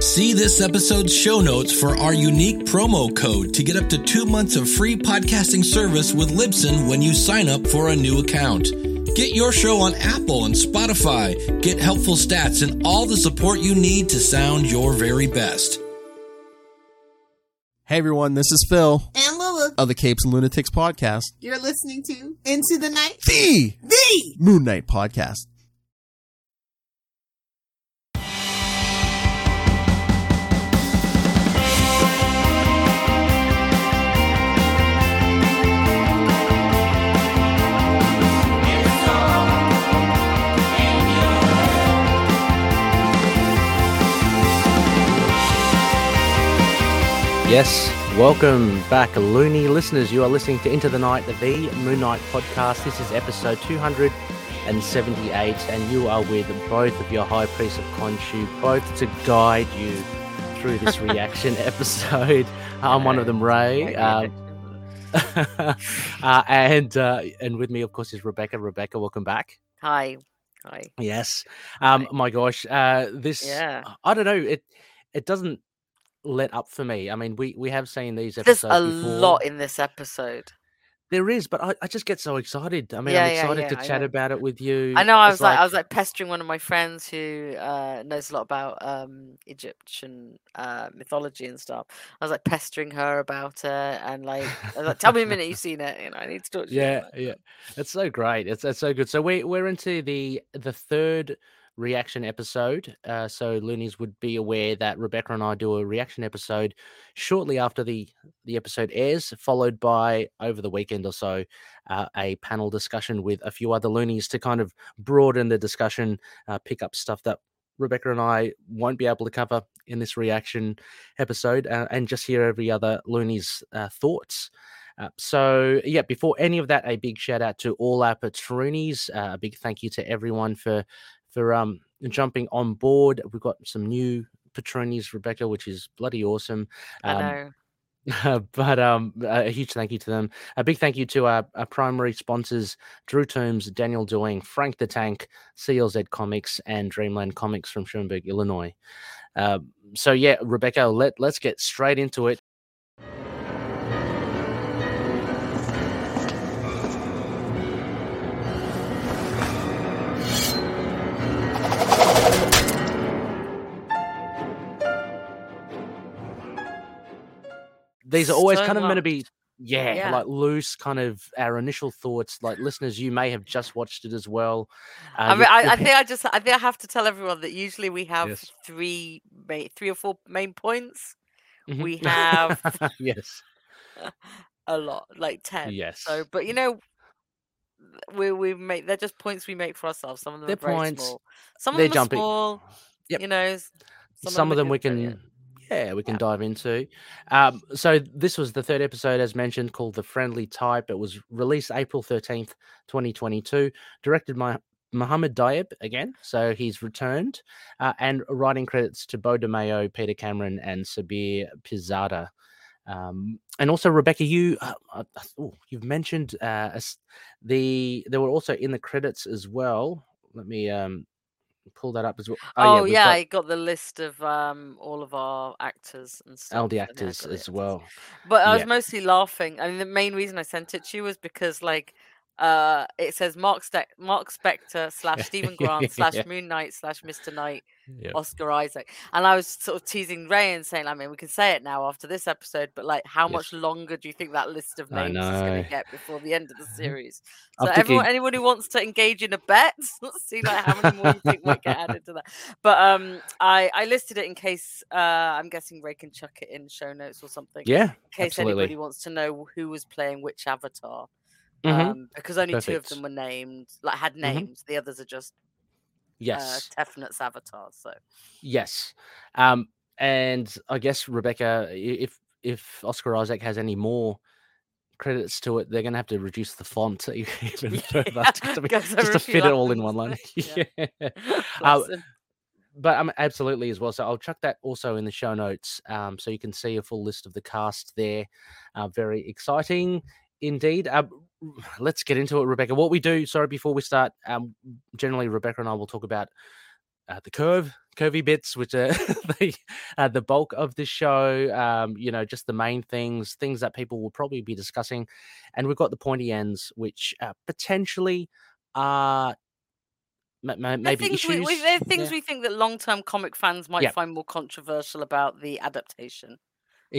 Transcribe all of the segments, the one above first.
See this episode's show notes for our unique promo code to get up to two months of free podcasting service with Libsyn when you sign up for a new account. Get your show on Apple and Spotify, get helpful stats, and all the support you need to sound your very best. Hey everyone, this is Phil And Lulu, of the Capes and Lunatics podcast, you're listening to Into the Night. the The Moon Knight podcast. Yes, welcome back, loony listeners. You are listening to Into the Night, the V Moon Knight podcast. This is episode 278, and you are with both of your High Priests of Khonshu, both to guide you through this reaction episode. I'm one of them, Ray. Um, uh, and uh, and with me, of course, is Rebecca. Rebecca, welcome back. Hi. Hi. Yes. Um, my gosh, uh, this. Yeah. I don't know. It it doesn't let up for me. I mean, we we have seen these episodes. There's a before. lot in this episode. There is, but I, I just get so excited. I mean, Yeah, I'm excited yeah, to chat about it with you. I know I was like, I was like pestering one of my friends who uh, knows a lot about um, Egyptian uh, mythology and stuff. I was like pestering her about it and like, like tell me a minute you've seen it. You know, I need to talk to you. yeah, yeah, it's so great. It's it's so good. So we we're into the the third reaction episode. Uh, so loonies would be aware that Rebecca and I do a reaction episode shortly after the the episode airs, followed by over the weekend or so uh, a panel discussion with a few other loonies to kind of broaden the discussion, uh, pick up stuff that Rebecca and I won't be able to cover in this reaction episode, uh, and just hear every other loonies' uh, thoughts. Uh, so yeah, before any of that, a big shout out to all our patroonies. Uh, a big thank you to everyone for for um jumping on board. We've got some new patroonies, Rebecca, which is bloody awesome. I Um, know. but um, a huge thank you to them. A big thank you to our, our primary sponsors: Drew Toombs, Daniel Doing, Frank the Tank, CLZ Comics, and Dreamland Comics from Schaumburg, Illinois. Uh, so yeah, Rebecca, let let's get straight into it. These are always So kind of meant to be, yeah, Yeah. like loose, kind of our initial thoughts. Like listeners, you may have just watched it as well. Uh, I mean, I, I think I just, I think I have to tell everyone that usually we have Yes. three, three or four main points. Mhm. we have yes, a lot, like ten. yes. So, but you know, we we make they're just points we make for ourselves. Some of them They're are points. small. Some of They're them jumping. small. Yep. You know, s- some, of them we can brilliant. Yeah we can dive into um so this was the third episode as mentioned called the friendly type it was released april 13th 2022 directed by Mohamed Diab again, so he's returned, uh, and writing credits to Beau DeMayo, Peter Cameron, and Sabir Pirzada. Um, and also Rebecca, you uh, uh, oh, you've mentioned uh, the they were also in the credits as well. Let me um, pull that up as well. Oh, we've yeah, got- I got the list of um all of our actors and stuff. all the yeah, actors as actors. well. But I was Yeah. mostly laughing. I mean, the main reason I sent it to you was because like uh it says Mark Ste- Mark Spector slash Stephen Grant slash Yeah. Moon Knight slash Mr. Knight Yeah. Oscar Isaac. And I was sort of teasing Ray and saying, I mean, we can say it now after this episode, but like, how Yes. much longer do you think that list of names is going to get before the end of the series? So, thinking- everyone, anyone who wants to engage in a bet, let's see like how many more you think might get added to that. But um, I I listed it in case uh, I'm guessing Ray can chuck it in show notes or something. Yeah, in case absolutely. anybody wants to know who was playing which avatar. Mhm. Um, because only two of them were named, like had Mhm. names. The others are just yes, uh, Tefnut's avatars. So yes. Um, and I guess Rebecca, if if Oscar Isaac has any more credits to it, they're going to have to reduce the font even Yeah, further to, be- just to fit it all in one line. yeah. Bless Uh, but um, absolutely as well. So I'll chuck that also in the show notes, um, so you can see a full list of the cast there. Uh, very exciting indeed. Uh, let's get into it, Rebecca. What we do, sorry, before we start, um, generally Rebecca and I will talk about uh, the curve, curvy bits, which are the uh, the bulk of the show. Um, you know, just the main things, things that people will probably be discussing, and we've got the pointy ends, which uh, potentially are ma- They're maybe things, we, issues. we, they're things Yeah, we think that long-term comic fans might Yeah. find more controversial about the adaptation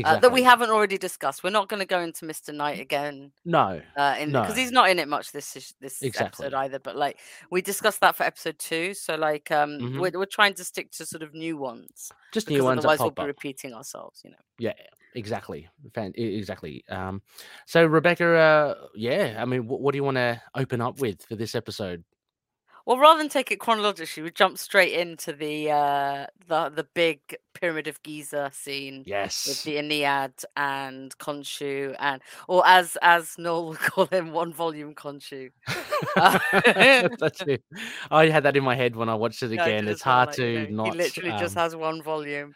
uh, that we haven't already discussed. We're not going to go into Mr. Knight again No, uh, in because no, he's not in it much this is- this exactly. episode either. But like we discussed that for episode two, so like um hmm we're we're trying to stick to sort of new ones Just new because ones otherwise we'll be up. repeating ourselves. You know. Yeah, exactly. Fan- exactly. Um, so Rebecca, uh, yeah, I mean, what, what do you want to open up with for this episode? Well, rather than take it chronologically, we jump straight into the uh, the the big Pyramid of Giza scene Yes, with the Ennead and Khonshu, and or as as Noel would call him, one volume Khonshu. Uh, That's it. I had that in my head when I watched it again. It's as well. hard Like you know, to he not. literally just Um, has one volume.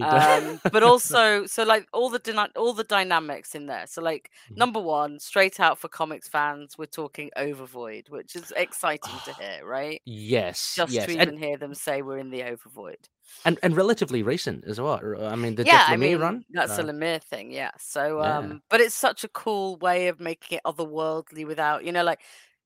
Um, but also, so like all the dyna- all the dynamics in there. So like Mhm. number one, straight out for comics fans, we're talking Overvoid, which is exciting to hear, right? yes, Just yes, to and even hear them say we're in the Overvoid. and and relatively recent as well. I mean, the Yeah, Jeff I mean run. that's a Lemire thing, yeah. So, yeah. um, but it's such a cool way of making it otherworldly without, you know, like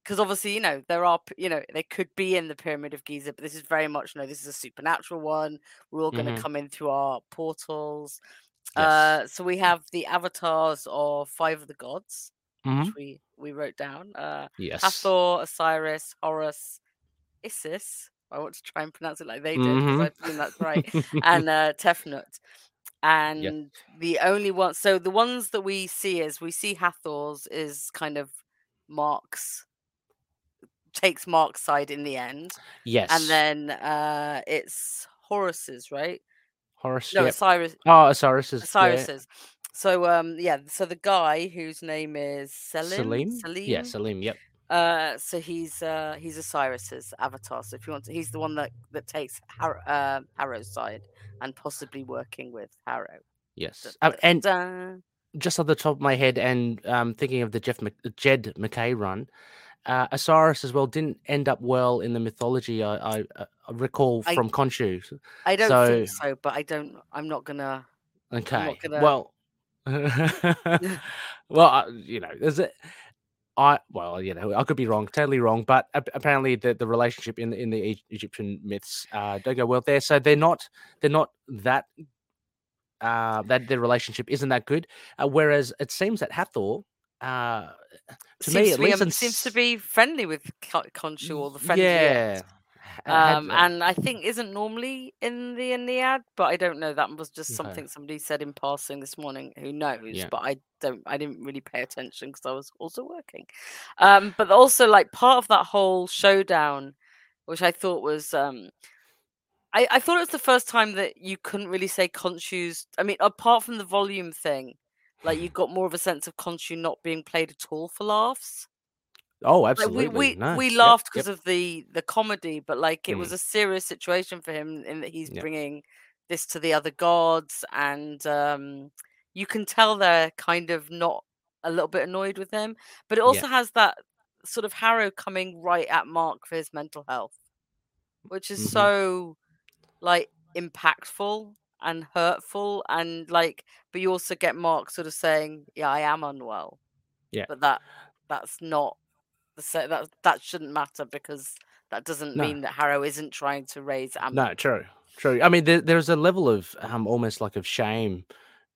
because obviously, you know, there are, you know, they could be in the Pyramid of Giza, but this is very much, you no, this is a supernatural one. We're all going to hmm come in through our portals. Yes. Uh, so we have the avatars of five of the gods, hmm which we we wrote down. Uh, Yes. Hathor, Osiris, Horus, Isis. I want to try and pronounce it like they did because hmm I presume that's right. And uh, Tefnut. And the only one, so the ones that we see is we see Hathor's is kind of Mark's takes Mark's side in the end, Yes. and then uh it's Horus's, right? Horace. No, Yep. Osiris. Oh, Osiris is yeah. Osiris's. So um yeah, so the guy whose name is Selim, Salim. Yeah, Salim. Salim. Yep. Uh, so he's uh he's Osiris's avatar. So if you want to, he's the one that that takes Har- uh, Harrow's side and possibly working with Harrow. Yes. Um, and dun. just on the top of my head, and um, thinking of the Jeff Mc- Jed MacKay run, uh, Osiris as well didn't end up well in the mythology. I, I, uh, I recall I from Khonshu. I don't So think so, but I don't. I'm not gonna. Okay, not gonna. well, well, uh, you know, there's a. I well, you know, I could be wrong, totally wrong, but apparently the, the relationship in the in the Egyptian myths uh, don't go well there. So they're not they're not that uh, that their relationship isn't that good. Uh, whereas it seems that Hathor, uh, to seems me to at be least, um, in seems to be friendly with Con- Khonshu or the friendliest. yeah, Um, and I think isn't normally in the Ennead, but I don't know. That was just something somebody said in passing this morning. Who knows? yeah, But I don't. I didn't really pay attention because I was also working. Um, but also like part of that whole showdown, which I thought was um, I, I thought it was the first time that you couldn't really say Khonshu's. I mean, apart from the volume thing, like you got more of a sense of Khonshu not being played at all for laughs. oh, Like we absolutely, we no, we yep, laughed yep, because of the the comedy, but like it mm, was a serious situation for him in that he's yep, bringing this to the other gods, and um, you can tell they're kind of not a little bit annoyed with him. But it also has that sort of Harrow coming right at Mark for his mental health, which is hmm so like impactful and hurtful, and like, but you also get Mark sort of saying, "Yeah, I am unwell," yeah, but that that's not the sa- that that shouldn't matter because that doesn't no. mean that Harrow isn't trying to raise Ammit. No, true, true. I mean, there, there's a level of um, almost like of shame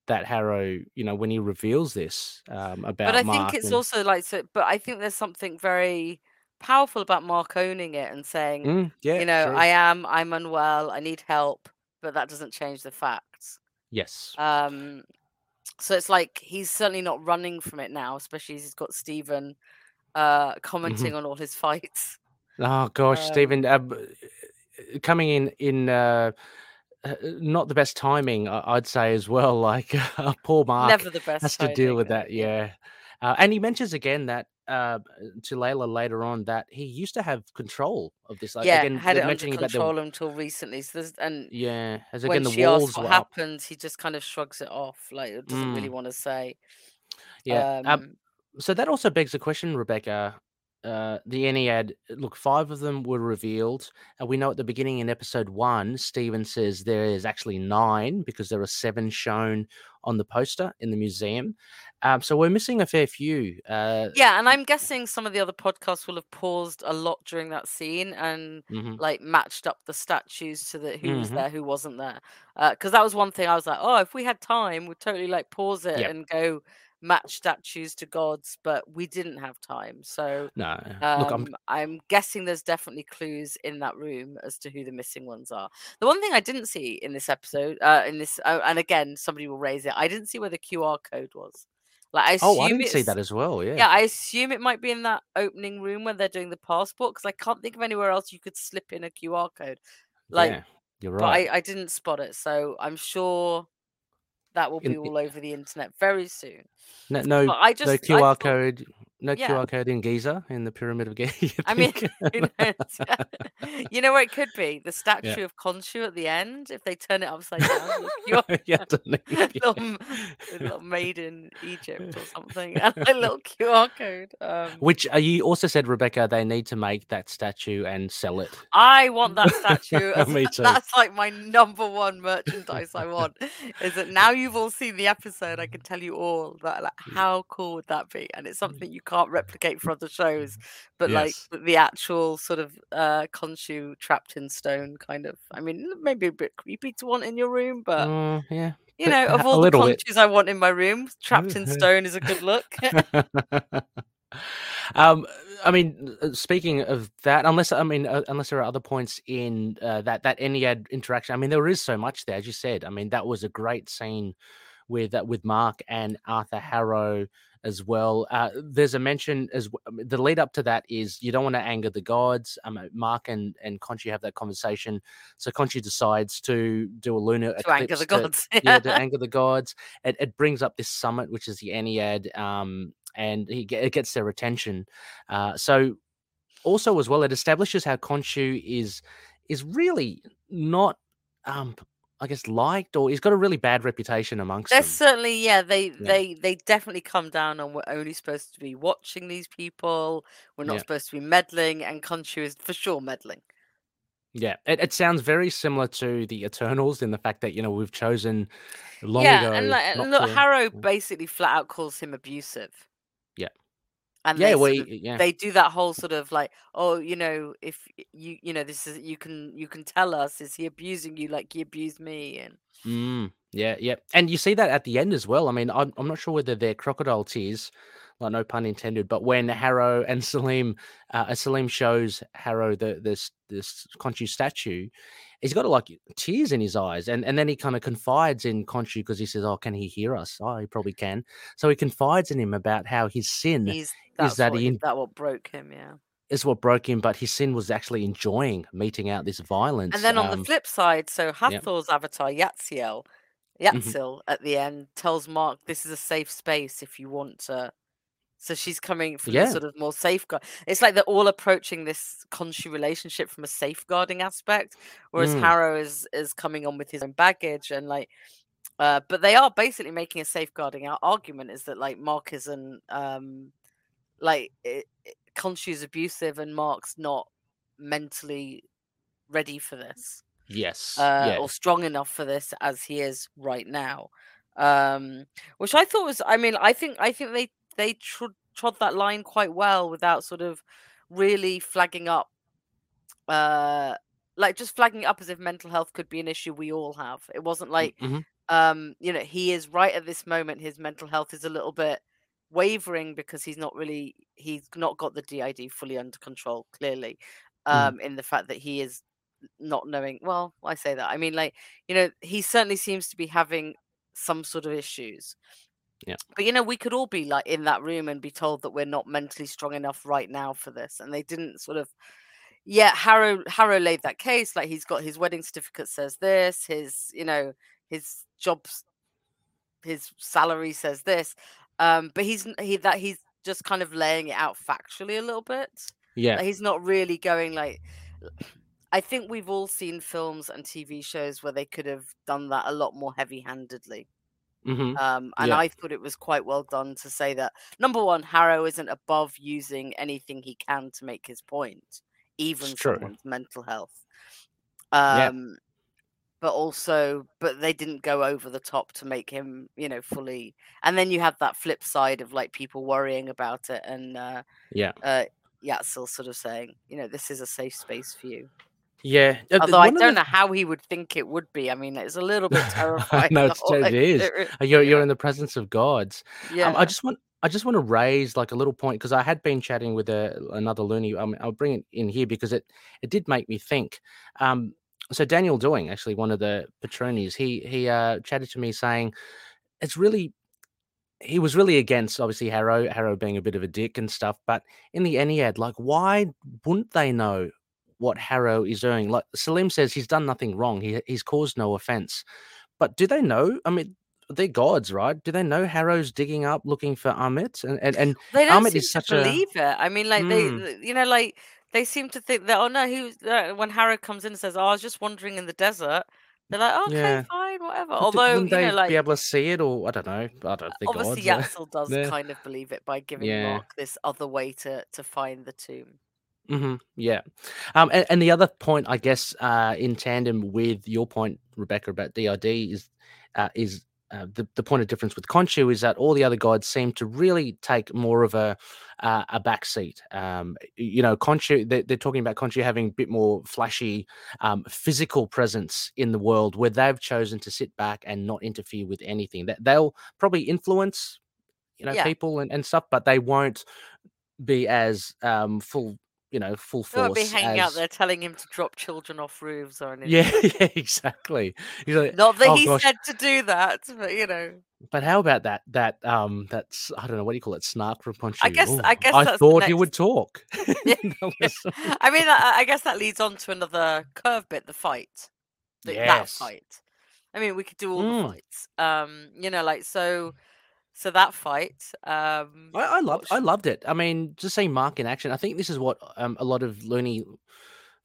that Harrow, you know, when he reveals this um, about But I think it's and also like so. But I think there's something very powerful about Mark owning it and saying, mm, yeah, you know, true. I am, I'm unwell, I need help, but that doesn't change the facts. Yes, Um, so it's like he's certainly not running from it now, especially as he's got Stephen uh hmm commenting on all his fights. Oh gosh, Um, Stephen, uh, uh, coming in in uh, uh, not the best timing, I'd say as well. Like uh, poor Mark never the best has to deal with that. yeah. Yeah, uh, and he mentions again that uh, to Layla later on that he used to have control of this. Like Yeah, again, had it under about the control until recently. So there's, and yeah, as when again the she asks what happened, he just kind of shrugs it off, like doesn't really Mm, want to say. yeah. Um, Um, so that also begs the question, Rebecca. Uh, the Ennead, look, five of them were revealed. And we know at the beginning in episode one, Stephen says there is actually nine because there are seven shown on the poster in the museum. Um, so we're missing a fair few. Uh, Yeah, and I'm guessing some of the other podcasts will have paused a lot during that scene and mhm. like matched up the statues to the who was Mhm. there, who wasn't there. Because that was one thing I was like, oh, if we had time, we'd totally like pause it Yep. and go match statues to gods, but we didn't have time. So No, look, I'm um, I'm guessing there's definitely clues in that room as to who the missing ones are. The one thing I didn't see in this episode, uh, in this, uh, and again, somebody will raise it. I didn't see where the QR code was. Like, I Oh, I assume didn't see that as well. Yeah. yeah, I assume it might be in that opening room where they're doing the passport because I can't think of anywhere else you could slip in a QR code. Like, yeah, you're but right. I, I didn't spot it, so I'm sure that will be all over the internet very soon. no, no, But I just I QR thought- code. No Yeah. QR code in Giza in the Pyramid of Giza. I mean, who knows? you know where it could be the statue of Khonshu at the end. If they turn it upside down, QR yeah, little, yeah. little made in Egypt or something, and a little QR code. Um, Which uh, you also said, Rebecca, they need to make that statue and sell it. I want that statue. As, Me too. That's like my number one merchandise I want. Is that now you've all seen the episode, I can tell you all that. Like, Mm. how cool would that be? And it's something you can't replicate for other shows, but Yes. like the actual sort of uh Khonshu trapped in stone kind of. I mean, maybe a bit creepy to want in your room, but Uh, yeah. you but know, of all the bit. I want in my room, trapped in stone is a good look. um, I mean, uh, speaking of that, unless I mean, uh, unless there are other points in uh, that that Ennead interaction, I mean, there is so much there, as you said. I mean, that was a great scene with uh, with Mark and Arthur Harrow as well. Uh, there's a mention as w- the lead up to that is you don't want to anger the gods. Um, Mark and and Khonshu have that conversation, so Khonshu decides to do a lunar to anger the to- gods. yeah, to anger the gods. It, it brings up this summit, which is the Ennead, um, and he, it gets their attention. Uh, so, also as well, it establishes how Khonshu is is really not, um, I guess, liked, or he's got a really bad reputation amongst There's them. certainly, yeah, they they they definitely come down on we're only supposed to be watching these people. We're not Yeah. supposed to be meddling, and Khonshu is for sure meddling. Yeah, it, it sounds very similar to the Eternals in the fact that you know we've chosen long yeah, ago. and like, look, to- Harrow basically flat out calls him abusive. Yeah. And yeah, they we of- yeah. they do that whole sort of like, oh, you know, if you you know this is you can you can tell us is he abusing you like he abused me and Mm, yeah, yeah, and you see that at the end as well. I mean, I'm I'm not sure whether they're crocodile tears, like no pun intended. But when Harrow and Salim, uh, Salim shows Harrow the this this Khonshu statue, he's got like tears in his eyes, and and then he kind of confides in Khonshu because he says, "Oh, can he hear us? Oh, he probably can." So he confides in him about how his sin he's that's that what, he- that what broke him, yeah. is what broke him, but his sin was actually enjoying meeting out this violence. And then on um, the flip side, so Hathor's avatar Yatzil, Mm-hmm. At the end tells Mark this is a safe space if you want to. So she's coming from Yeah. the sort of more safeguard. It's like they're all approaching this Khonshu relationship from a safeguarding aspect, whereas Mm. Harrow is is coming on with his own baggage and like. Uh, but they are basically making a safeguarding ar- argument is that like Mark isn't um like it, it, Khonshu's abusive and Mark's not mentally ready for this yes, uh, yeah, or strong enough for this as he is right now. Um, which I thought was, I mean, I think I think they they trod, trod that line quite well without sort of really flagging up, uh, like just flagging up as if mental health could be an issue we all have. It wasn't like, mhm. um, you know, he is right at this moment. His mental health is a little bit wavering because he's not really he's not got the DID fully under control. Clearly, Mhm. um, in the fact that he is not knowing well i say that i mean like you know he certainly seems to be having some sort of issues Yeah. but you know we could all be like in that room and be told that we're not mentally strong enough right now for this and they didn't sort of yeah harrow harrow laid that case like he's got his wedding certificate says this his you know his jobs his salary says this um but he's he that he's just kind of laying it out factually a little bit yeah. like, he's not really going like I think we've all seen films and TV shows where they could have done that a lot more heavy-handedly. Hmm Um, and Yeah. I thought it was quite well done to say that number one, Harrow isn't above using anything he can to make his point, even someone's mental health. Yeah. Um, but also, but they didn't go over the top to make him, you know, fully. And then you have that flip side of like people worrying about it, and uh, Yeah. uh, Yatzil sort of saying, you know, this is a safe space for you. Yeah. Uh, Although I one of don't the- know how he would think it would be. I mean, it's a little bit terrifying. No, it's- it is. Uh, You're you you're in the presence of gods. Yeah. Um, I just want I just want to raise like a little point because I had been chatting with a, another loony. Um, I'll bring it in here because it it did make me think. Um, so Daniel Doing, actually one of the patroonies, he he uh, chatted to me saying it's really he was really against obviously Harrow, Harrow being a bit of a dick and stuff. But in the end, he had like, why wouldn't they know what Harrow is doing? Like Salim says, he's done nothing wrong. He he's caused no offense. But do they know? I mean, they're gods, right? Do they know Harrow's digging up looking for Ammit? And and, and They don't seem is such a- believe it. I mean, like they, Mm. th- you know, like they seem to think that. Oh no, he was uh, when Harrow comes in and says, "Oh, I was just wandering in the desert." They're like, "Okay, Yeah. fine, whatever." but Although you they know, like be able to see it, or I don't know. I don't think obviously gods. Yatzil does Yeah. kind of believe it by giving Yeah. Mark this other way to to find the tomb. Hmm Yeah. Um, and, and the other point, I guess, uh, in tandem with your point, Rebecca, about DID is uh, is uh, the the point of difference with Khonshu is that all the other gods seem to really take more of a uh, a back seat. Um, you know, Khonshu, they're, they're talking about Khonshu having a bit more flashy um, physical presence in the world, where they've chosen to sit back and not interfere with anything. That they'll probably influence, you know, Yeah. people and, and stuff, but they won't be as um, full, you know, full They won't be hanging out there telling him to drop children off roofs or anything. Yeah, yeah, exactly. He's like, Not that "Oh, he gosh." said to do that, but you know. But how about that? That um, that's I don't know what do you call it? Snark from Khonshu. I guess- "Oh, I guess I the thought he would talk. Yeah. Was- I mean, I, I guess that leads on to another curve bit, the fight. The, That fight. I mean, we could do all the Mm. fights. Um, you know, like so. So that fight. Um, I, I loved. I loved it. I mean, just seeing Mark in action. I think this is what um, a lot of Looney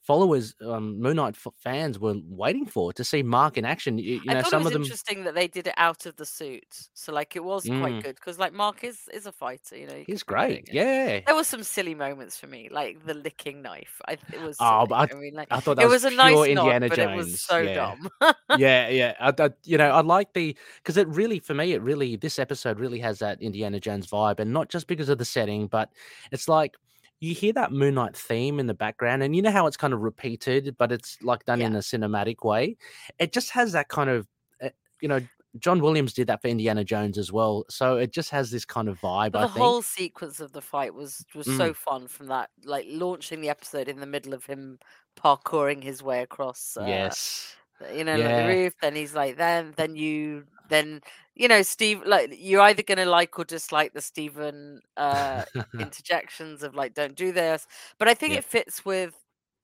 followers, um, Moon Knight f- fans, were waiting for to see Mark in action. You, you I know, thought some it was of them. interesting that they did it out of the suit. So like it was quite Mm. good because like Mark is is a fighter. You know, He's can be doing great. Yeah. There were some silly moments for me, like the licking knife. I it was. Oh, but I mean, like I thought that it was, was a nice Indiana nod, but Jones. it was so yeah. dumb. yeah, yeah. I, I, you know, I like the because it really, for me, it really this episode really has that Indiana Jones vibe, and not just because of the setting, but it's like you hear that Moon Knight theme in the background, and you know how it's kind of repeated, but it's like done in a cinematic way. It just has that kind of, uh, you know, John Williams did that for Indiana Jones as well, so it just has this kind of vibe. But the whole sequence of the fight was was Mm. so fun from that, like launching the episode in the middle of him parkouring his way across. Uh, yes. you know, like the roof. Then he's like, then, then you, then you know, Steve. Like you're either gonna like or dislike the Stephen uh, interjections of like, don't do this. But I think Yeah. it fits with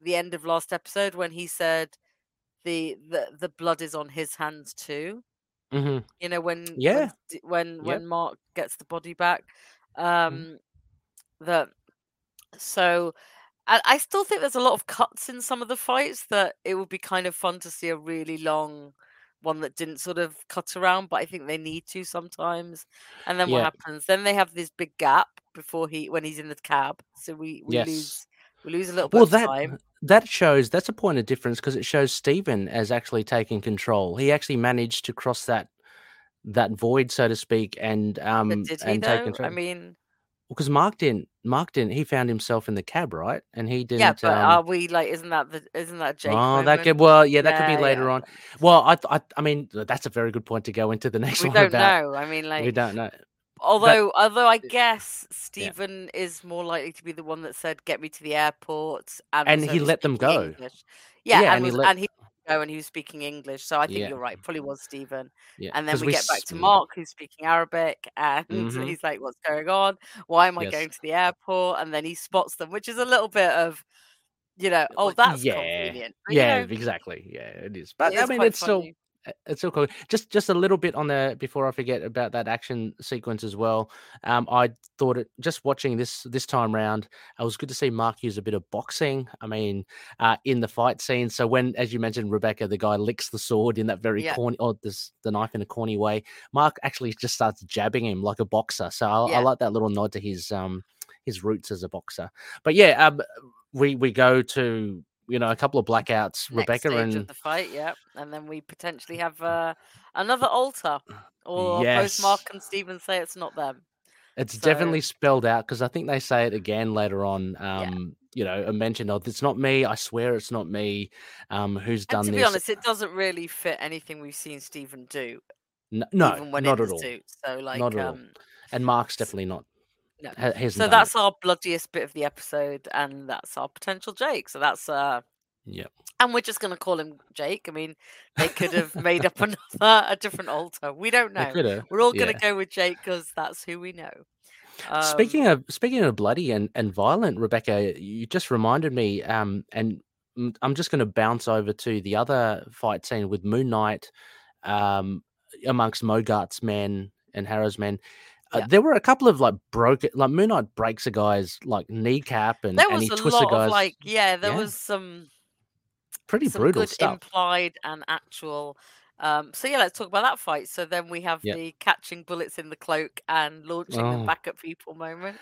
the end of last episode when he said the the the blood is on his hands too. hmm You know, when Yeah. when when, Yep. when Mark gets the body back. Mm. Um, that so. I, I still think there's a lot of cuts in some of the fights that it would be kind of fun to see a really long one that didn't sort of cut around, but I think they need to sometimes. And then what happens? Then they have this big gap before he when he's in the cab. So we, we Yes. lose we lose a little Well, bit that of time. that shows that's a point of difference because it shows Stephen as actually taking control. He actually managed to cross that that void, so to speak, and um But did he and take control. I mean, because Mark didn't. Mark didn't. He found himself in the cab, right? And he didn't. yeah, but um, are we like? Isn't that the? Isn't that Jake? oh, that could. Well, yeah, that could be later yeah. on. Well, I, I, I mean, that's a very good point to go into the next We one don't about. know. I mean, like, we don't know. although although I guess Stephen is more likely to be the one that said, "Get me to the airport," and, And he let them go. English. Yeah, Yeah, and, and he was, let- and he go, and he was speaking English. So I think Yeah. you're right. Probably was Stephen. Yeah, And then we, get back to Mark, who's speaking Arabic, and Mhm. he's like, "What's going on? Why am I Yes. going to the airport?" And then he spots them, which is a little bit of, you know, oh, that's yeah, convenient. But, you Yeah, know, exactly. Yeah, it is. But it I is mean, it's still funny. Uh, It's so cool. Just just a little bit on the before I forget about that action sequence as well. Um, I thought it just watching this this time round, it was good to see Mark use a bit of boxing. I mean, uh, in the fight scene. So when, as you mentioned, Rebecca, the guy licks the sword in that very Yeah. corny, or this the knife in a corny way. Mark actually just starts jabbing him like a boxer. So I, I like that little nod to his um his roots as a boxer. But yeah, um, we we go to you know a couple of blackouts. Next Rebecca stage and of the fight, yeah, and then we potentially have uh, another altar, or both Mark and Steven say it's not them. It's So- definitely spelled out because I think they say it again later on. Um, you know, a mention of it's not me. I swear it's not me. Um, who's And done to this? be honest, it doesn't really fit anything we've seen Stephen do, no, even when not at all. So, like, Not at all. um, And Mark's definitely not. No. So that's our bloodiest bit of the episode, and that's our potential Jake. So that's uh, Yep. and we're just gonna call him Jake. I mean, they could have made up another a different altar. We don't know. We're all gonna yeah. go with Jake because that's who we know. speaking Um, of speaking of bloody and, and violent, Rebecca, you just reminded me. Um, and I'm just going to bounce over to the other fight scene with Moon Knight, um, amongst Mogart's men and Harrow's men. Uh, Yeah. there were a couple of like broken, like Moon Knight breaks a guy's like kneecap and, there and was he a twists a lot guy's of like, yeah, there yeah. was some pretty some brutal good stuff. implied and actual. Um, so yeah, let's talk about that fight. So then we have the catching bullets in the cloak and launching them Oh. back at people moment.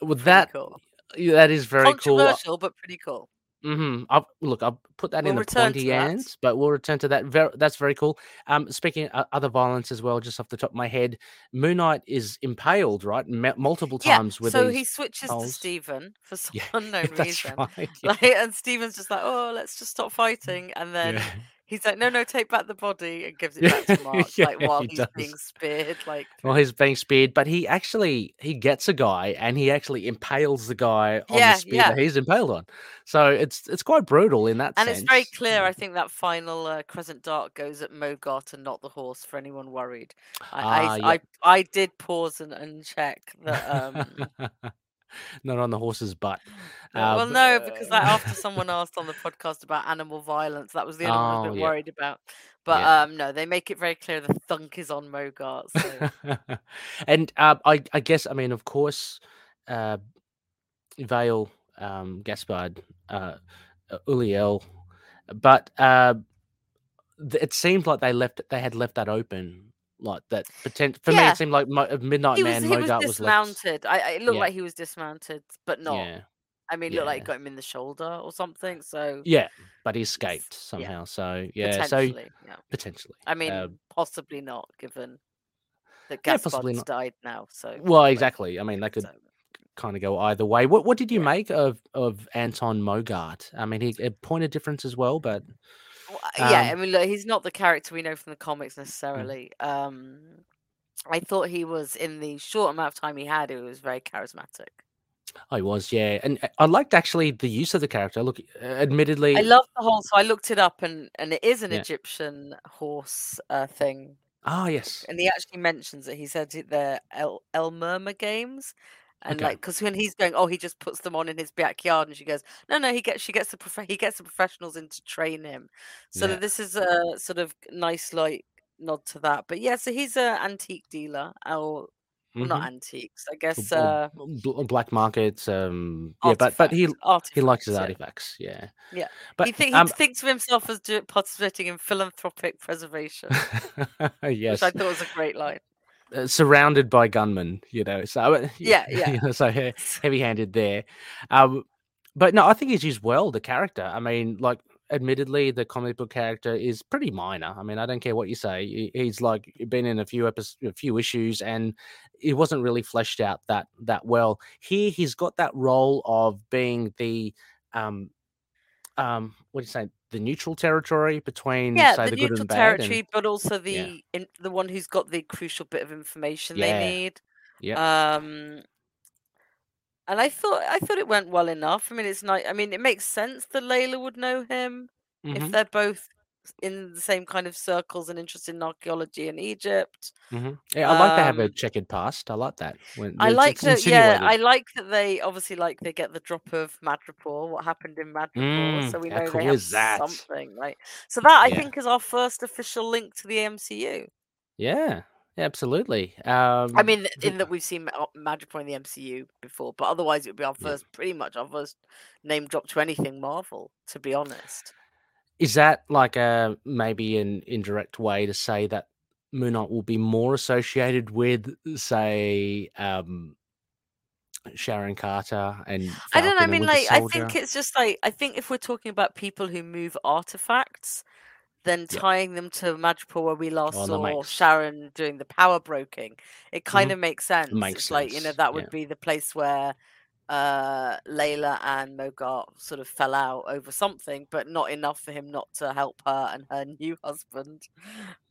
Well, Pretty that cool. yeah, that is very cool. Controversial, but pretty cool. Hmm I'll, look, I'll put that We'll in the pointy ends, but we'll return to that. Very, that's very cool. Um, speaking of other violence as well, just off the top of my head, Moon Knight is impaled, right, m- multiple Yeah. times with So he switches to. Stephen for some Yeah, unknown reason. right. Yeah. Like, and Stephen's just like, "Oh, let's just stop fighting," and then yeah. He's like, "No, no, take back the body," and gives it back to Mark, Yeah, like while he he's does. being speared. Like, Well, through- he's being speared, but he actually he gets a guy and he actually impales the guy on Yeah, the spear yeah. that he's impaled on. So it's it's quite brutal in that and sense. it's very clear. I think that final uh, crescent dart goes at Mogart and not the horse. For anyone worried, I Ah, I, yeah. I, I did pause and, and check that. Um, Not on the horse's butt. Uh, Uh, well, b- no, because like, uh, after someone asked on the podcast about animal violence, that was the only one I was a Oh, bit yeah. worried about. But Yeah. um, no, they make it very clear the thunk is on Mogart. So and uh, I, I guess, I mean, of course, uh, Vale, um, Gaspard, uh, uh, Ulliel, but uh, th- it seemed like they left, they had left that open, like that. Potent- for me, it seemed like Mo- Midnight was Man he was Mogart was dismounted. I, it looked Yeah. like he was dismounted, but not. Yeah, I mean, it looked like yeah. it got him in the shoulder or something. So yeah, but he escaped yeah. somehow. So yeah, so potentially, yeah. potentially. I mean, Uh, possibly not, given that Yeah, Gaspard's died now. So well, exactly. I mean, they could so- kind of go either way. What what did you Yeah. make of of Anton Mogart? I mean, he a point of difference as well, but Well, uh, yeah, I Um, mean, look, he's not the character we know from the comics necessarily. Um, I thought he was in the short amount of time he had. He was very charismatic. I was, yeah, and uh, I liked actually the use of the character. Look, uh, admittedly, I love the whole. So I looked it up, and and it is an Yeah. Egyptian horse uh, thing, ah, yes, and he actually mentions it. He said it- they're El El Murmur games. And Okay. like, because when he's going, oh, he just puts them on in his backyard, and she goes, no, no, he gets, she gets the prof- he gets the professionals in to train him. So Yeah. this is a sort of nice like nod to that. But yeah, so he's an antique dealer, or well, not Mhm. antiques, I guess. Or Uh, black markets, um, yeah, but but he artifacts, he likes his artifacts, yeah. yeah, Yeah. But he, think, he um, thinks of himself as participating in philanthropic preservation, yes, which I thought was a great line. Uh, surrounded by gunmen, you know. So uh, Yeah, yeah. you know, so he- heavy-handed there. Um, but no, I think he's used well the character. I mean, like, admittedly, the comic book character is pretty minor. I mean, I don't care what you say. He's like been in a few episodes, a few issues, and it wasn't really fleshed out that that well. Here, he's got that role of being the um, um, what do you say? The neutral territory between yeah, say the, the, good neutral territory, And, but also the Yeah. in, the one who's got the crucial bit of information Yeah. they need. yeah, Um, and I thought I thought it went well enough. I mean, it's not. I mean, it makes sense that Layla would know him mhm. if they're both in the same kind of circles and interested in archaeology in Egypt. hmm Yeah, I like to have a Um, checkered past. I like that. When I like that. Yeah, I like that they obviously like they get the drop of Madripoor. What happened in Madripoor? Mm, So we know they have that? something, right? So that I Yeah. think is our first official link to the MCU. Yeah, absolutely. I Um, mean, in that we've seen Madripoor in the MCU before, but otherwise it would be our Yeah. first, pretty much our first name drop to anything Marvel. To be honest. Is that like a maybe an indirect way to say that Moon Knight will be more associated with, say, um, Sharon Carter and I don't know. I mean, like, I think it's just like I think if we're talking about people who move artifacts, then Yeah. tying them to Madripoor, where we last Oh, saw makes- Sharon doing the power broking, it kind Mhm. of makes sense. makes it's like you know that would yeah. be the place where uh Layla and Mogart sort of fell out over something, but not enough for him not to help her and her new husband,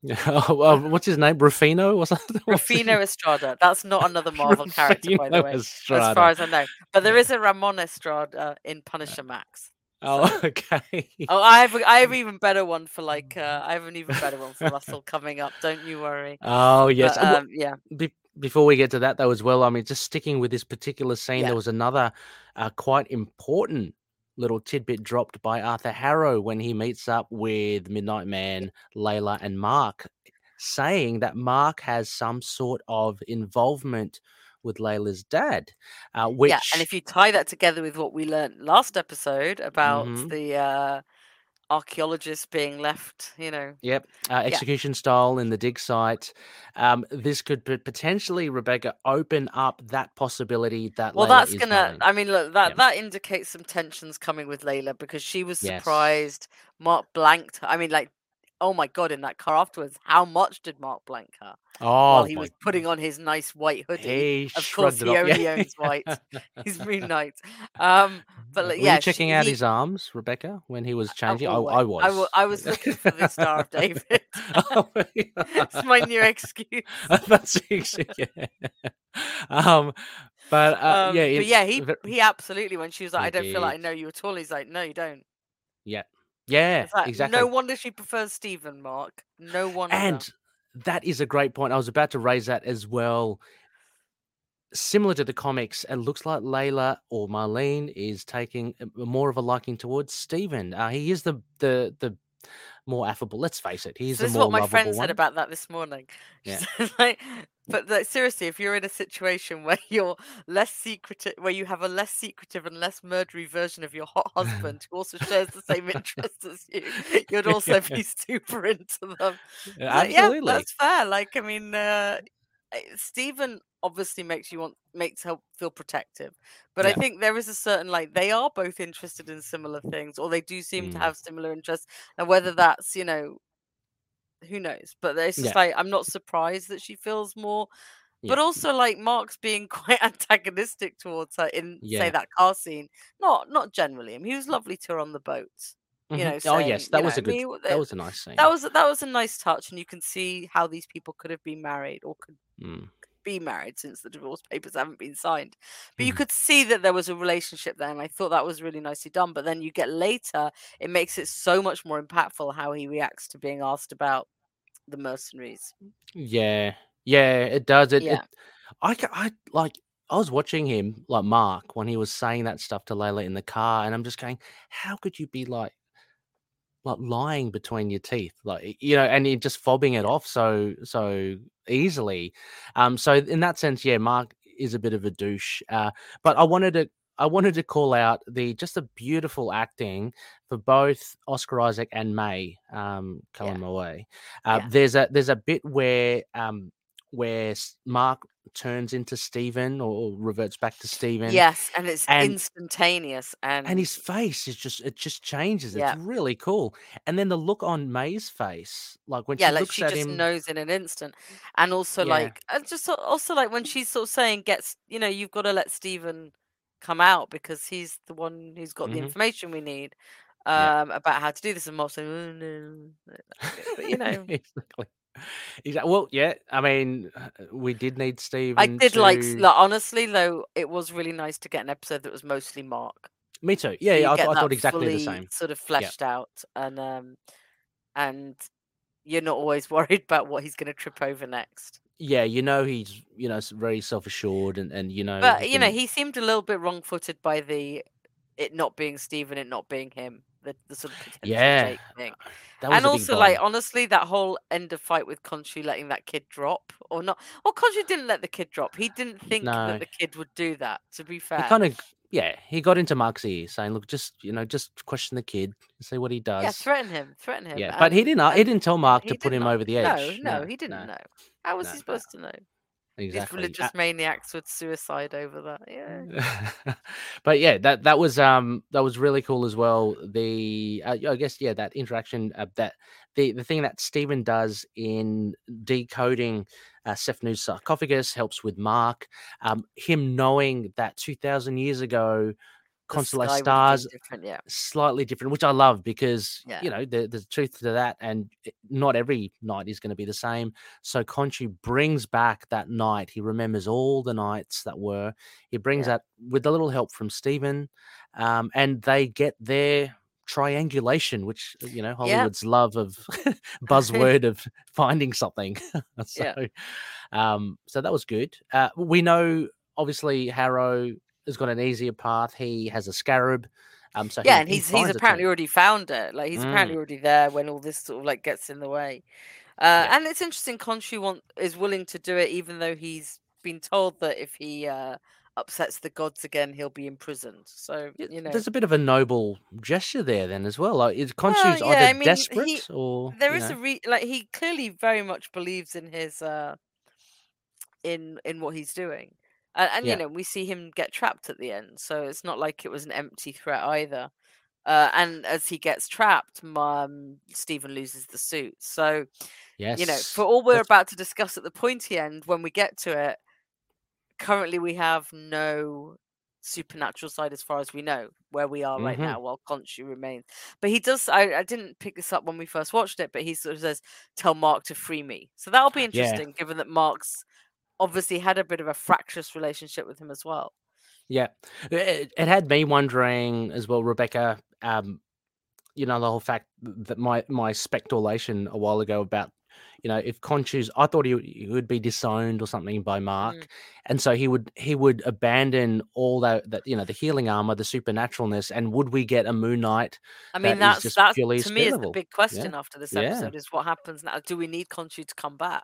oh, well, what's his name? Rufino? What's his- Rufino Estrada. That's not another Marvel character, by the way, as far as I know. But there is a Ramon Estrada in Punisher Max. Oh, okay. Oh, I have I have even better one for like uh, I have an even better one for Russell coming up. Don't you worry. Oh, yes. But, Uh, um, yeah. be- before we get to that though as well i mean just sticking with this particular scene Yeah. there was another uh, quite important little tidbit dropped by arthur harrow when he meets up with midnight man layla and mark saying that mark has some sort of involvement with layla's dad uh, which Yeah, and if you tie that together with what we learned last episode about Mhm. the uh, archaeologists being left, you know, Yep, uh, execution style in the dig site. Um, this could potentially, Rebecca, open up that possibility that. well, Layla that's gonna. married. I mean, look, that Yeah. that indicates some tensions coming with Layla because she was Yes. surprised. Mark blanked. her. I mean, like, oh my god, in that car afterwards, how much did Mark blank her Oh, while he was putting on his nice white hoodie? He Of course, he off, yeah. only owns white. He's Moon Knight. Um, but like, Were yeah, you checking she- out he- his arms, Rebecca, when he was changing? I, I was. I I was looking for the Star of David. oh, it's my new excuse. That's yeah. Um, but uh, Um, yeah, but yeah, he he absolutely when she was like, "I don't feel like I know you at all." He's like, "No, you don't." yeah, yeah, like, exactly. No wonder she prefers Stephen, Mark. No wonder. And that is a great point. I was about to raise that as well. Similar to the comics, it looks like Layla or Marlene is taking more of a liking towards Stephen. Uh, he is the the the more affable. Let's face it, he's So the this is what my friend one. said about that this morning. Yeah. like, but like, seriously, if you're in a situation where you're less secretive, where you have a less secretive and less murdery version of your hot husband who also shares the same interests as you, you'd also be super into them. Yeah, It's like, yeah, Absolutely. that's fair. Like, I mean, uh, eh, Stephen obviously makes you want makes her feel protective, but I think there is a certain like they are both interested in similar things, or they do seem to Mm. have similar interests, and whether that's you know, who knows? But it's just Yeah. like I'm not surprised that she feels more. But also, like Mark's being quite antagonistic towards her in Yeah. say that car scene. Not not generally. I mean, he was lovely to her on the boat. You Mhm. know, oh yes, that was know, a good. that was a nice scene. that was that was a nice touch, and you can see how these people could have been married or could Mm. Be married since the divorce papers haven't been signed. But you Mhm. could see that there was a relationship there, and I thought that was really nicely done. But then you get later, it makes it so much more impactful how he reacts to being asked about the mercenaries. Yeah, yeah, it does. It, it Yeah. I, I like. I was watching him, like Mark, when he was saying that stuff to Layla in the car, and I'm just going, "How could you be like, like lying between your teeth, like you know, and you're just fobbing it off so so easily?" Um, so in that sense, yeah, Mark is a bit of a douche. Uh, but I wanted to, I wanted to call out the just the beautiful acting for both Oscar Isaac and May, um, Calamawy. Uh, Yeah. There's a there's a bit where um where Mark turns into Stephen or, reverts back to Stephen. Yes, and it's and- instantaneous, and, And his face is just it just changes. Yeah. It's really cool. And then the look on May's face, like when yeah, she like looks she at just him. knows in an instant, and also Yeah. like and just also like when she's sort of saying, "Gets you know, you've got to let Stephen come out because he's the one who's got the Mhm. information we need." Yeah. Um, about how to do this, and saying, "Oh, no, but you know, exactly. Exactly. Well, yeah. I mean, uh, we did need Steve. I did like, to- like honestly though, it was really nice to get an episode that was mostly Mark. Me too. Yeah, you yeah. I, I thought exactly the same. Sort of fleshed out, and um, and you're not always worried about what he's going to trip over next. Yeah, you know he's you know very self assured and and you know But you know, he seemed a little bit wrong-footed by the it not being Stephen, it not being him. The the sort of potential Yeah, Jake thing. that was And also, like honestly, that whole end of fight with Khonshu letting that kid drop or not. Well, Khonshu didn't let the kid drop. He didn't think No. that the kid would do that. To be he fair, kind of yeah he got into Mark's ear saying look just you know just question the kid see what he does yeah, threaten him, threaten him. Yeah, but he didn't. uh, He didn't tell Mark to put him not. over the edge. No, no, he didn't know. How was no, he no. supposed to know? These Exactly. religious Uh, maniacs would suicide over that. Yeah. but yeah, that that was um that was really cool as well. The uh, I guess yeah that interaction uh, that the the thing that Stephen does in decoding uh, sarcophagus helps with Mark. Um, him knowing that two thousand years ago, constellation sky would have been stars different. Yeah. slightly different, which I love because Yeah. you know the, there's truth to that, and not every night is going to be the same. So Khonshu brings back that night. He remembers all the nights that were. He brings Yeah. that with a little help from Stephen, um, and they get their triangulation, which you know Hollywood's love of buzzword of finding something. so, um, so that was good. Uh, we know obviously Harrow has got an easier path. He has a scarab. Um, so yeah, he- and he he's he's it to apparently already found it. Like he's apparently Mm. already there when all this sort of like gets in the way. Uh, Yeah. And it's interesting. Khonshu want is willing to do it, even though he's been told that if he uh, upsets the gods again, he'll be imprisoned. So you know, There's a bit of a noble gesture there then as well. Like is Well, yeah, either I mean, desperate he- or there is know, a re- like he clearly very much believes in his uh in in what he's doing. And, and Yeah. you know, we see him get trapped at the end, so it's not like it was an empty threat either. Uh, and as he gets trapped, um, Stephen loses the suit. So yes. you know, for all we're that's- about to discuss at the pointy end, when we get to it, currently we have no supernatural side as far as we know where we are right Mhm. now while Khonshu remains. But he does I, I didn't pick this up when we first watched it, but he sort of says, Tell Mark to free me. So that'll be Yeah. interesting given that Mark's obviously had a bit of a fractious relationship with him as well. Yeah, it, it had me wondering as well, Rebecca. Um, you know the whole fact that my my speculation a while ago about you know if Khonshu's, I thought he, would- he would be disowned or something by Mark, Mm. and so he would he would abandon all that that you know the healing armor, the supernaturalness, and would we get a Moon Knight? I mean That that's that's to me is the big question after this Yeah. episode is what happens now. Do we need Conchu to come back?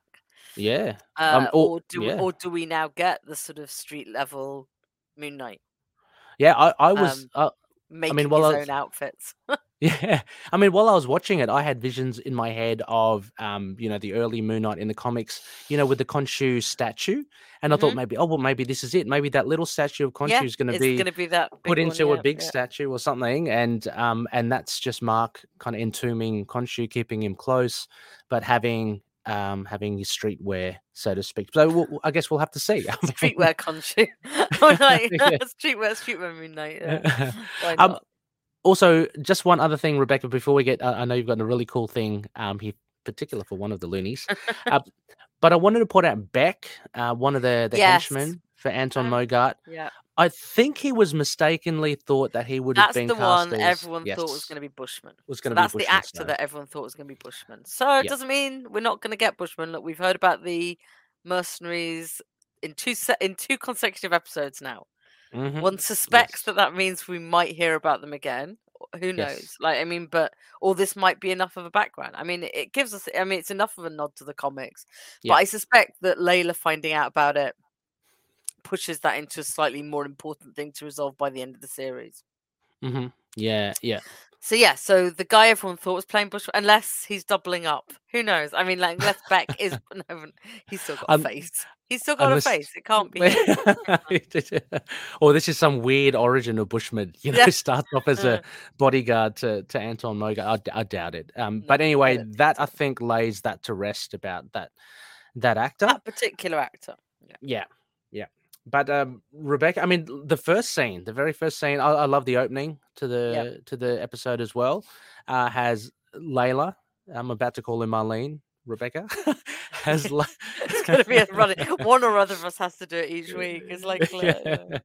Yeah, Uh, Um, or- or do we, yeah. or do we now get the sort of street level Moon Knight yeah. I I was Um, uh, making I his was- own outfits? Yeah, I mean, while I was watching it, I had visions in my head of, um, you know, the early Moon Knight in the comics, you know, with the Khonshu statue, and I thought Mhm. maybe, oh well, maybe this is it. Maybe that little statue of Khonshu yeah, is going to be going to be that big put one, into a big yeah. statue or something, and um, and that's just Mark kind of entombing Khonshu, keeping him close, but having um having his streetwear, so to speak. So we'll, I guess we'll have to see. I mean, Streetwear. I'm like, Yeah. streetwear, streetwear Moon Knight. Yeah. Um, also, just one other thing, Rebecca, before we get, uh, I know you've got a really cool thing um, here, particular for one of the loonies, uh, but I wanted to point out Beck, uh, one of the, the Yes. henchmen for Anton Um, Mogart. yeah, I think he was mistakenly thought that he would have that's been the cast one as- everyone thought was going to be Bushman. was So going to be that's the actor so- that everyone thought was going to be Bushman. So it Yeah. doesn't mean we're not going to get Bushman. Look, we've heard about the mercenaries in two se- in two consecutive episodes now. Mhm. One suspects Yes. that that means we might hear about them again. Who knows? Yes. Like, I mean, but all this might be enough of a background. I mean, it- it gives us. I mean, it's enough of a nod to the comics. Yeah. But I suspect that Layla finding out about it pushes that into a slightly more important thing to resolve by the end of the series. hmm Yeah, yeah. So yeah, so the guy everyone thought was playing Bush, unless he's doubling up. Who knows? I mean, like unless Beck is, no, he's still got Um, a face. He's still got a face. It can't be. or this is some weird origin of Bushman. You know, Yeah. starts off as a bodyguard to, to Anton Mogart. I doubt it. Um, No, but anyway, don't that I think lays that to rest about that that actor. That particular actor. Yeah, yeah. But um, Rebecca, I mean, the first scene, the very first scene, I, I love the opening to the to the episode as well. Uh, has Layla, I'm about to call her Marlene Rebecca, has like It's going to be a running. One or other of us has to do it each week. It's like, yeah.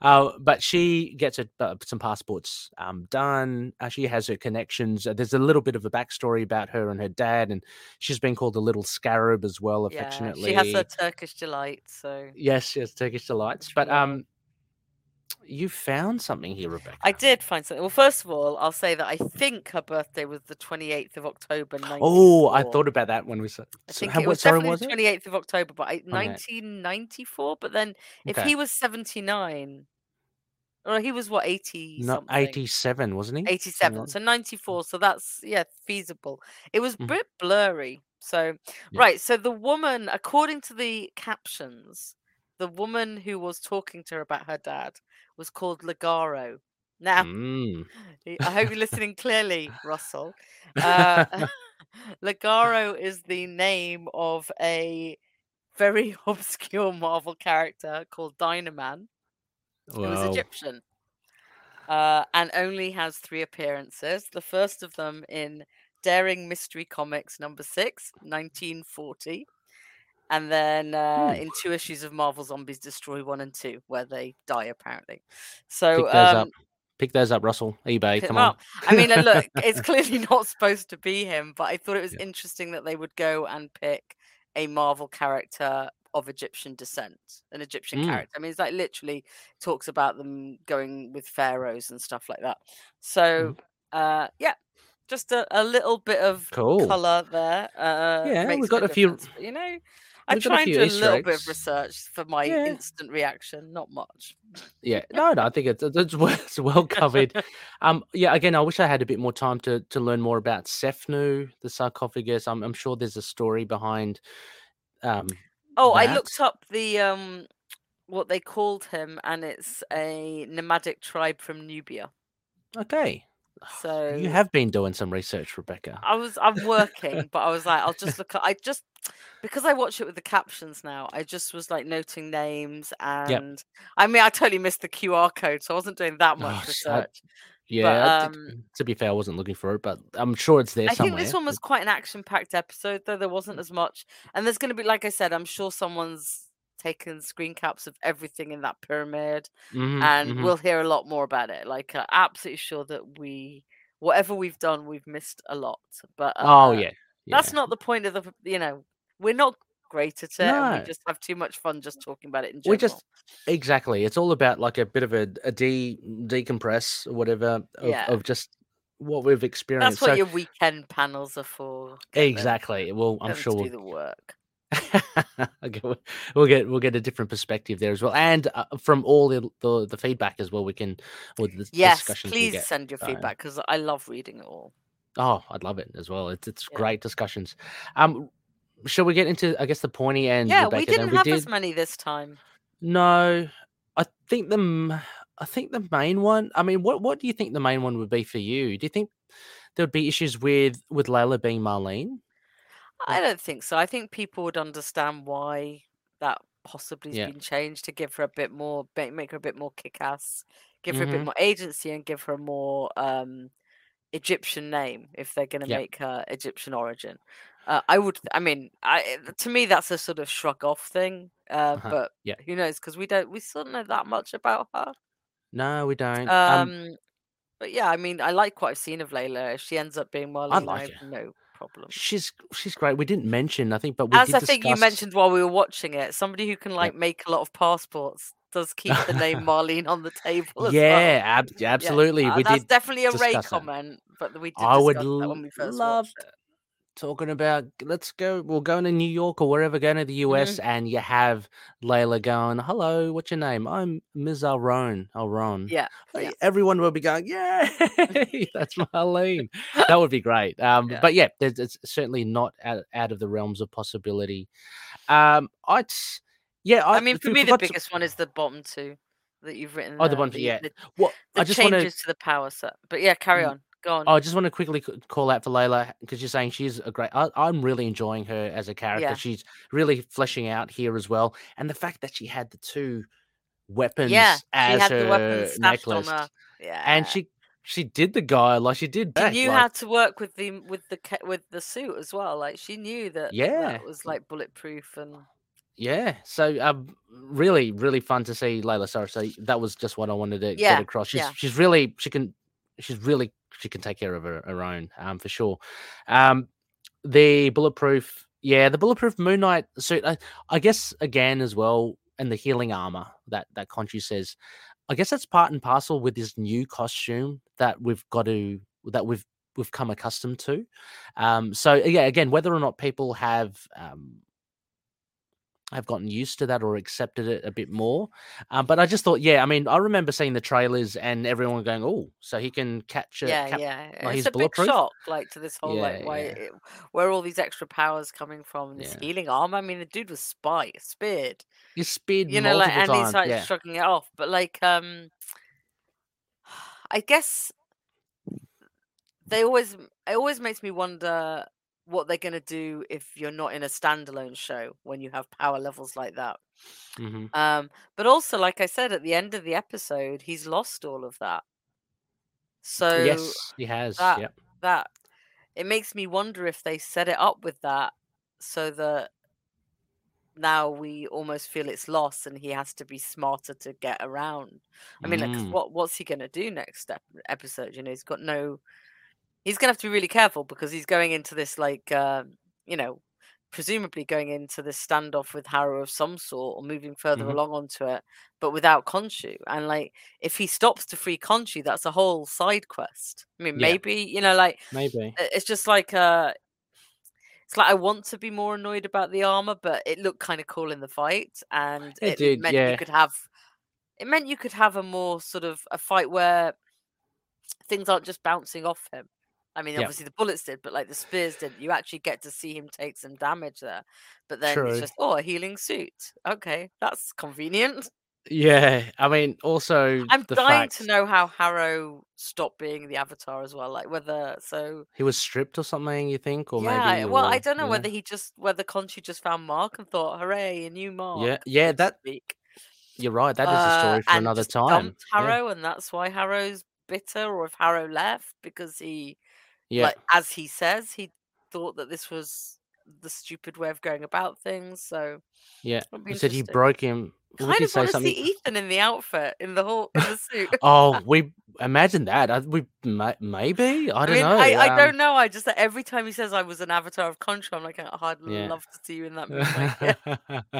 Uh, but she gets her, uh, some passports um, done. Uh, she has her connections. Uh, there's a little bit of a backstory about her and her dad, and she's been called the little scarab as well, yeah, affectionately. she has her Turkish delight. So Yes, yes, Turkish delights. But um, you found something here, Rebecca. I did find something. Well, first of all, I'll say that I think her birthday was the 28th of October. Oh, I thought about that when we said. I think how, it was sorry definitely was the it? 28th of October, but I, Okay. 1994. But then if Okay. he was 79, or he was what 80 No, eighty-seven, wasn't he? 87. like- So 94. So that's yeah feasible. It was a Mhm. bit blurry. So Yeah. right. So the woman, according to the captions, the woman who was talking to her about her dad was called Ligaro. Now. Mm. I hope you're listening clearly, Russell. Uh, Ligaro is the name of a very obscure Marvel character called Dynaman, who was Egyptian, uh, and only has three appearances. The first of them in Daring Mystery Comics number six, 1940. And then uh, Hmm. in two issues of Marvel Zombies Destroy 1 and 2, where they die apparently. So Pick those um, up. Pick those up, Russell. eBay. Come on. I mean, look, it's clearly not supposed to be him, but I thought it was Yeah. interesting that they would go and pick a Marvel character of Egyptian descent, an Egyptian Mm. character. I mean, it's like literally talks about them going with pharaohs and stuff like that. So, uh, yeah, just a, a little bit of Cool. color there. Uh, Yeah, we've got a few- you know, I we've got a try and do a little bit of research for my Yeah. instant reaction. Not much. Yeah, no, no, I think it's it's well, it's well covered. Um, yeah, again, I wish I had a bit more time to to learn more about Sefnu, the sarcophagus. I'm I'm sure there's a story behind. Um, Oh, I looked up the um what they called him, and it's a nomadic tribe from Nubia. okay, So you have been doing some research, Rebecca. I was I'm working, but I was like, I'll just look. At, I just because I watch it with the captions now. I just was like noting names, and I mean, I totally missed the QR code, so I wasn't doing that much Oh, sh- I- research. Yeah, did- um, to be fair, I wasn't looking for it, but I'm sure it's there I somewhere. think this one was quite an action-packed episode, though there wasn't as much. And there's going to be, like I said, I'm sure someone's taken screen caps of everything in that pyramid. Mhm, and mhm. we'll hear a lot more about it. Like, uh, absolutely sure that we, whatever we've done, we've missed a lot. But oh uh, yeah, that's not the point of the. You know, we're not great at it. No. we just have too much fun just talking about it in general. We just exactly. It's all about like a bit of a, a de decompress or whatever of, Yeah. of just what we've experienced. that's what so your weekend panels are for. exactly. Well, I'm sure we'll do the work. okay, we'll- get we'll get a different perspective there as well, and uh, from all the, the the feedback as well, we can or the Yes, discussions we please get. send your feedback because I love reading it all. Oh, I'd love it as well. It's it's Yeah. great discussions. Um, shall we get into I guess the pointy and Yeah, Rebecca? we didn't have did as many this time. no. I think the I think the main one. I mean, what what do you think the main one would be for you? Do you think there would be issues with with Layla being Marlene? I don't think so. I think people would understand why that possibly has Yeah. been changed to give her a bit more, make her a bit more kick-ass, give her a bit Mhm. more agency, and give her a more um, Egyptian name if they're going to Yeah. make her Egyptian origin. Uh, I would. I mean, I, to me, that's a sort of shrug off thing. Uh, Uh-huh, But yeah. who knows? Because we don't. We still don't know that much about her. No, we don't. Um, Um, but yeah, I mean, I like what I've seen of Layla. If she ends up being like I have her. no problem. she's she's great. We didn't mention, I think, but we As I think you mentioned while we were watching it, somebody who can like make a lot of passports does keep the name Marlene on the table as Yeah, well. ab- Yeah, absolutely. uh, we that's did. definitely a Ray that. comment, but we did I would that when we l- first love. Talking about let's go we'll go to new york or wherever going to the us Mm-hmm. and you have layla going hello what's your name i'm ms Alraune Alraune Yeah, yeah. everyone will be going yeah that's marlene that would be great um Yeah. but yeah there's, it's certainly not out, out of the realms of possibility um i'd yeah i, I mean, for me, the forgot to- biggest one is the bottom two that you've written. Oh, the there, bottom two, yeah. The, what the i just changes to to the power set. But yeah, carry Mm. on. Go on. I just want to quickly call out for Layla because you're saying she's a great. I, I'm really enjoying her as a character. Yeah. She's really fleshing out here as well, and the fact that she had the two weapons yeah, she as had her the weapons necklace, on her. Yeah, and she she did the guy like she did She back. knew like, how to work with the with the with the suit as well. Like she knew that Yeah. that was like bulletproof and Yeah, so um, really, really fun to see Layla Sarah. So that was just what I wanted to Yeah, get across. She's yeah. she's really she can she's really she can take care of her, her own um for sure. Um, the bulletproof, yeah, the bulletproof Moon Knight suit. I, I guess again as well, and the healing armor that that Khonshu says. I guess that's part and parcel with this new costume that we've got to that we've we've come accustomed to. Um, so yeah, again, whether or not people have um, have gotten used to that or accepted it a bit more. Um, but I just thought, yeah, I mean, I remember seeing the trailers and everyone going, "Oh, so he can catch a yeah, cap- yeah. like, it's a big shock, like to this whole like why yeah. where are all these extra powers coming from? This Yeah. healing arm. I mean, the dude was spy speared. He's speared you know, like, multiple and times. he's like yeah, shrugging it off. But like, um, I guess they always it always makes me wonder what they're gonna do if you're not in a standalone show when you have power levels like that. hmm Um, but also, like I said at the end of the episode, he's lost all of that. So yes, he has. that- Yep. that it makes me wonder if they set it up with that so that now we almost feel it's lost and he has to be smarter to get around. I mean, like, Mm. what what's he gonna do next ep- episode? You know, he's got no. He's gonna have to be really careful because he's going into this like, um, you know, presumably going into this standoff with Harrow of some sort or moving further Mhm. along onto it, but without Khonshu. And like, if he stops to free Khonshu, that's a whole side quest. I mean, Yeah. maybe you know, like Maybe. it's just like uh it's like I want to be more annoyed about the armor, but it looked kind of cool in the fight, and It did, meant yeah. you could have it meant you could have a more sort of a fight where things aren't just bouncing off him. I mean, Yeah. obviously the bullets did, but like the spears did. You actually get to see him take some damage there. But then True. it's just oh, a healing suit. Okay, that's convenient. Yeah, I mean, also I'm dying fact to know how Harrow stopped being the Avatar as well. Like whether so he was stripped or something. You think, or yeah, maybe? well, I don't know yeah. whether he just whether Khonshu just found Mark and thought, "Hooray, a new Mark!" Yeah, yeah, that- speak. You're right. That is a Uh, story for and another time. dumped Yeah, Harrow, and that's why Harrow's bitter, or if Harrow left because he, yeah. like as he says, he thought that this was the stupid way of going about things. So yeah. He said he broke him. Kind of want to something? see Ethan in the outfit, in the whole in the suit. Oh, we imagine that. I, we may, maybe. I I don't mean, know. I, I um, don't know. I just like, every time he says I was an avatar of Contra, I'm like, "Oh, I'd Yeah. love to see you in that movie.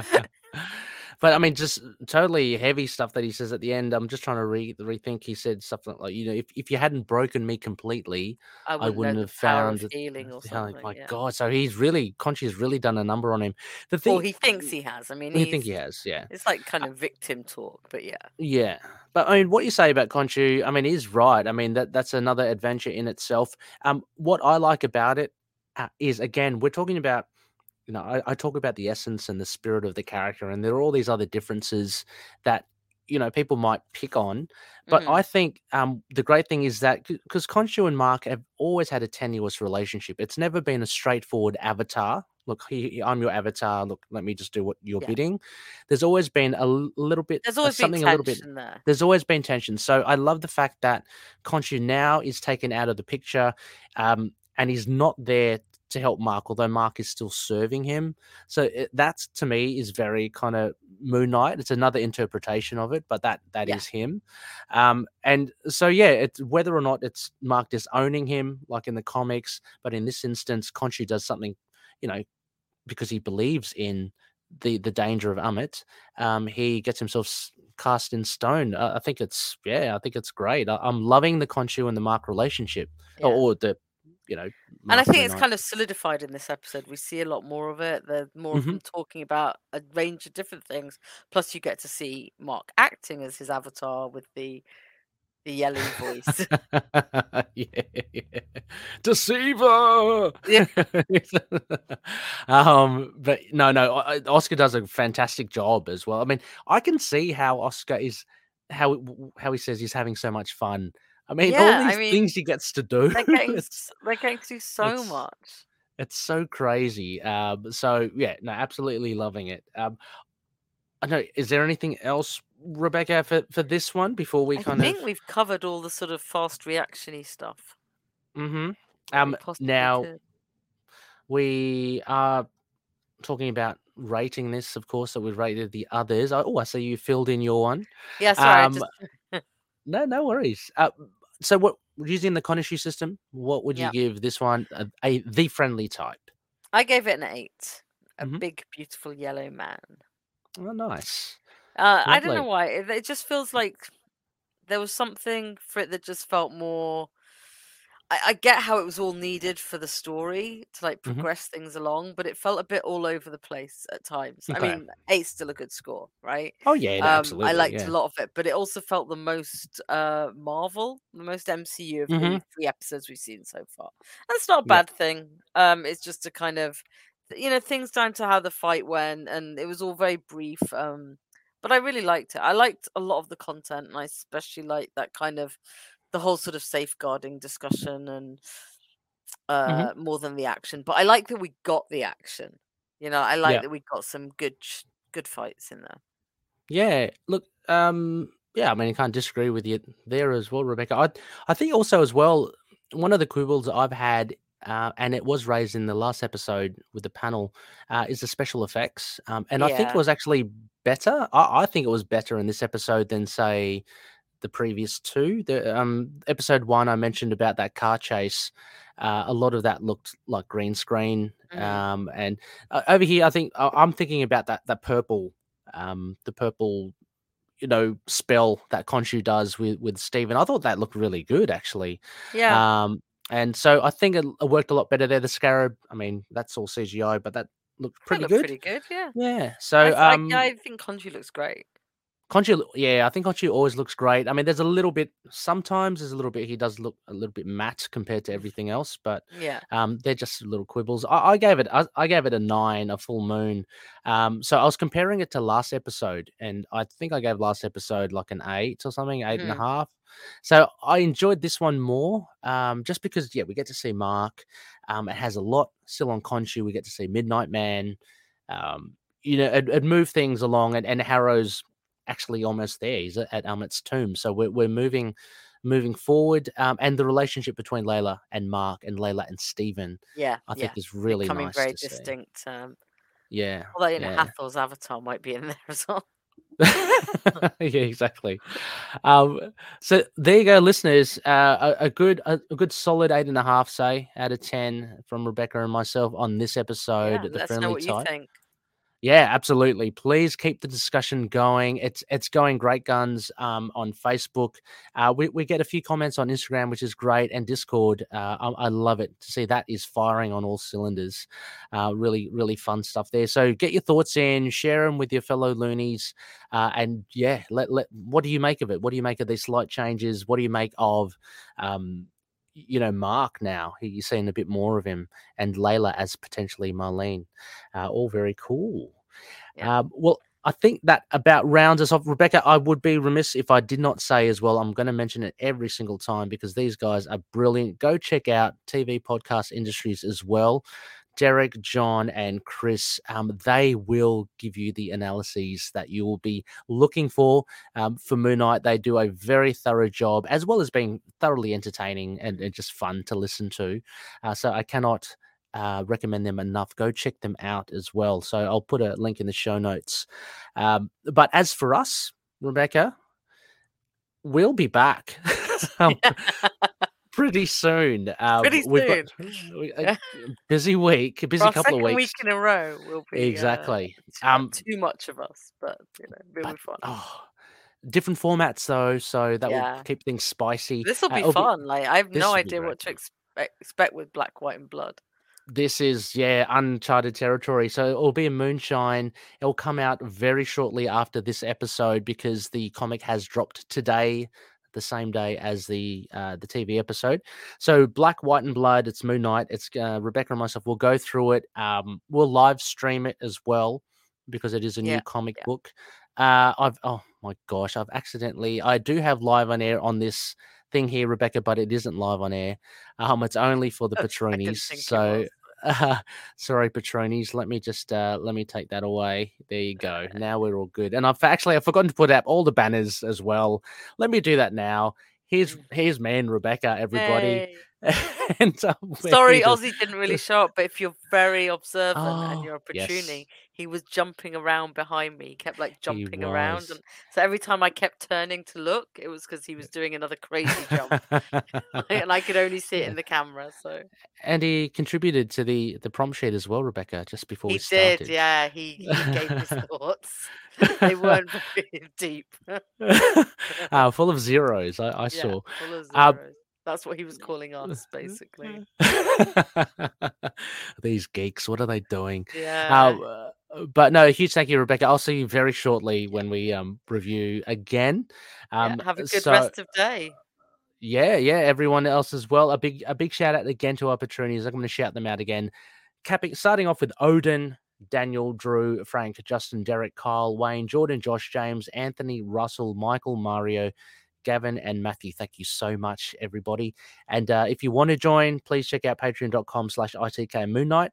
Yeah. but I mean, just totally heavy stuff that he says at the end. I'm just trying to re- rethink. He said something like, you know, if, if you hadn't broken me completely, I I wouldn't, wouldn't have the power of found it- healing or something. my yeah. God. So he's really, Khonshu's really done a number on him. The thing, Well, he thinks he has. I mean, I he's, think he has, yeah. It's like kind of victim talk, but yeah. Yeah, but I mean, what you say about Khonshu, I mean, is right. I mean, that that's another adventure in itself. Um, what I like about it uh, is again, we're talking about, you know, I, I talk about the essence and the spirit of the character, and there are all these other differences that you know people might pick on. But Mhm. I think um, the great thing is that because Khonshu and Mark have always had a tenuous relationship, it's never been a straightforward avatar. Look, he, I'm your avatar. Look, let me just do what you're Yeah. bidding. There's always been a little bit, There's always been something a little bit there. there's always been tension. So I love the fact that Khonshu now is taken out of the picture, um, and he's not there to help Mark, although Mark is still serving him. So it, that to me is very kind of Moon Knight. It's another interpretation of it, but that that is Yeah. him. Um, and so yeah, it's whether or not it's Mark disowning him, like in the comics, but in this instance, Khonshu does something, you know, because he believes in the the danger of Ammit, um, he gets himself s- cast in stone. I think it's yeah, I think it's great. I, I'm loving the Khonshu and the Mark relationship, Yeah. or, or the you know, and I think it's Knight. kind of solidified in this episode. We see a lot more of it. There's more of Mhm. them talking about a range of different things. Plus, you get to see Mark acting as his avatar with the the yelling voice. yeah, yeah. deceiver. Yeah. um, but no, no. I- Oscar does a fantastic job as well. I mean, I can see how Oscar is how how he says he's having so much fun. I mean, Yeah, all I these mean, things he gets to do. they're getting it's, they're getting to do so it's- much. it's so crazy. Um, so yeah, no, absolutely loving it. Um, I know. Is there anything else, Rebecca, for, for this one before we I kind of? I think we've covered all the sort of fast reactiony stuff. Mm-hmm. Um. Now could. we are talking about rating this, of course. So we've rated the others. Oh, I see you filled in your one. Yeah, sorry. I Um, just, No, no worries. Uh, so what using the Khonshu system? What would you Yeah. give this one? A, a the friendly type. I gave it an eight. A Mhm. big, beautiful yellow man. Oh, nice. Uh, I don't know why. It, it just feels like there was something for it that just felt more. I, I get how it was all needed for the story to like Mhm. progress things along, but it felt a bit all over the place at times. I mean, eight's still a good score, right? Oh yeah, Um, absolutely. I liked yeah. a lot of it, but it also felt the most uh, Marvel, the most MCU of the Mhm. three episodes we've seen so far. That's not a Yeah. bad thing. Um, it's just a kind of, you know, things down to how the fight went, and it was all very brief. Um, but I really liked it. I liked a lot of the content, and I especially liked that kind of the whole sort of safeguarding discussion and uh more than the action. But I like that we got the action. You know, I like Yeah. that we got some good good fights in there. Yeah, look, um, yeah, I mean, I can't disagree with you there as well, Rebecca. I, I think also as well, one of the quibbles I've had, uh, and it was raised in the last episode with the panel, uh, is the special effects. Um, and I think it was actually better. I, I think it was better in this episode than say the previous two. The um episode one I mentioned about that car chase. Uh, a lot of that looked like green screen. Mhm. Um, and uh, over here, I think I- I'm thinking about that that purple, um, the purple, you know, spell that Khonshu does with with Steven. I thought that looked really good actually. Yeah. Um, and so I think it, it worked a lot better there. The scarab, I mean, that's all CGI, but that looked That pretty looked good. pretty good, yeah. Yeah. So I, um, I think Khonshu looks great. Khonshu, yeah, I think Khonshu always looks great. I mean, there's a little bit. Sometimes there's a little bit. He does look a little bit matte compared to everything else, but Yeah. um, they're just little quibbles. I, I gave it. I, I gave it a nine, a full moon. Um, so I was comparing it to last episode, and I think I gave last episode like an eight or something, eight and a Mhm. half. So I enjoyed this one more, um, just because yeah, we get to see Mark. Um, it has a lot still on Khonshu. We get to see Midnight Man. Um, you know, it, it moved things along, and, and Harrow's actually almost there. He's at, at Ammit's tomb, so we're we're moving moving forward. Um, and the relationship between Layla and Mark, and Layla and Stephen, Yeah. I yeah. think is really Becoming nice very distinct. Um, Yeah, although, you know, yeah. Hathor's avatar might be in there as well. yeah, exactly. Um, so there you go, listeners. Uh, a, a good, a, a good solid eight and a half, say, out of ten from Rebecca and myself on this episode. Yeah, the let friendly know what you think. Yeah, absolutely. Please keep the discussion going. It's it's going great guns um, on Facebook. Uh, we we get a few comments on Instagram, which is great, and Discord. Uh, I, I love it to see that is firing on all cylinders. Uh, really really fun stuff there. So get your thoughts in, share them with your fellow loonies, uh, and yeah, let let what do you make of it? What do you make of these slight changes? What do you make of um, you know Mark now? You're seeing a bit more of him, and Layla as potentially Marlene. Uh, all very cool. Yeah. Um, well, I think that about rounds us off. Rebecca, I would be remiss if I did not say as well. I'm going to mention it every single time because these guys are brilliant. Go check out TV Podcast Industries as well. Derek, John, and Chris, um, they will give you the analyses that you will be looking for. Um, for Moon Knight, they do a very thorough job, as well as being thoroughly entertaining and, and just fun to listen to. Uh, so I cannot uh, recommend them enough. Go check them out as well. So I'll put a link in the show notes. Um, but as for us, Rebecca, we'll be back um, pretty soon. Um, Pretty we've got a busy week, a busy For couple of weeks. week in a row will be uh, exactly. too, Um, too much of us, but you know, it'll but, be fun. oh, different formats though, so that Yeah. will keep things spicy. This will Uh, be it'll fun. like I have no idea what to expect expect with Black, White, and Blood. this is yeah uncharted territory so it'll be a moonshine it'll come out very shortly after this episode because the comic has dropped today the same day as the uh, the tv episode. So black white and blood it's moon knight it's uh, rebecca and myself We'll go through it um, we'll live stream it as well because it is a new comic yeah. book. Uh, i've oh my gosh i've accidentally i do have live on air on this thing here rebecca but it isn't live on air. Um, it's only for the I didn't patroonies think it so uh, sorry, Patroonies. Let me just uh, let me take that away. There you go. Now we're all good. And I've actually I've forgotten to put up all the banners as well. Let me do that now. Here's Mm. here's man Rebecca, everybody. Hey. and um, Sorry, Ozzy didn't really show up, but if you're very observant and Oh, you're a yes. He was jumping around behind me. He kept like jumping around, and so every time I kept turning to look, it was because he was doing another crazy jump, and I could only see it in the camera. So and he contributed to the the prompt sheet as well, Rebecca. Just before he we started. did, yeah. He, he gave his thoughts. they weren't very deep. uh, full of zeros. I, I Yeah, saw. full of Uh. That's what he was calling us, basically. These geeks, what are they doing? Yeah. Uh, uh, but no, huge thank you, Rebecca. I'll see you very shortly when we um review again. yeah, Um, Have a good so, rest of day. yeah, yeah, everyone else as well. A big, a big shout out again to our patroonies. I'm going to shout them out again. Capping, starting off with Odin, Daniel, Drew, Frank, Justin, Derek, Kyle, Wayne, Jordan, Josh, James, Anthony, Russell, Michael, Mario, Gavin, and Matthew. Thank you so much, everybody. And uh, if you want to join, please check out patreon.com slash ITK Moon Knight.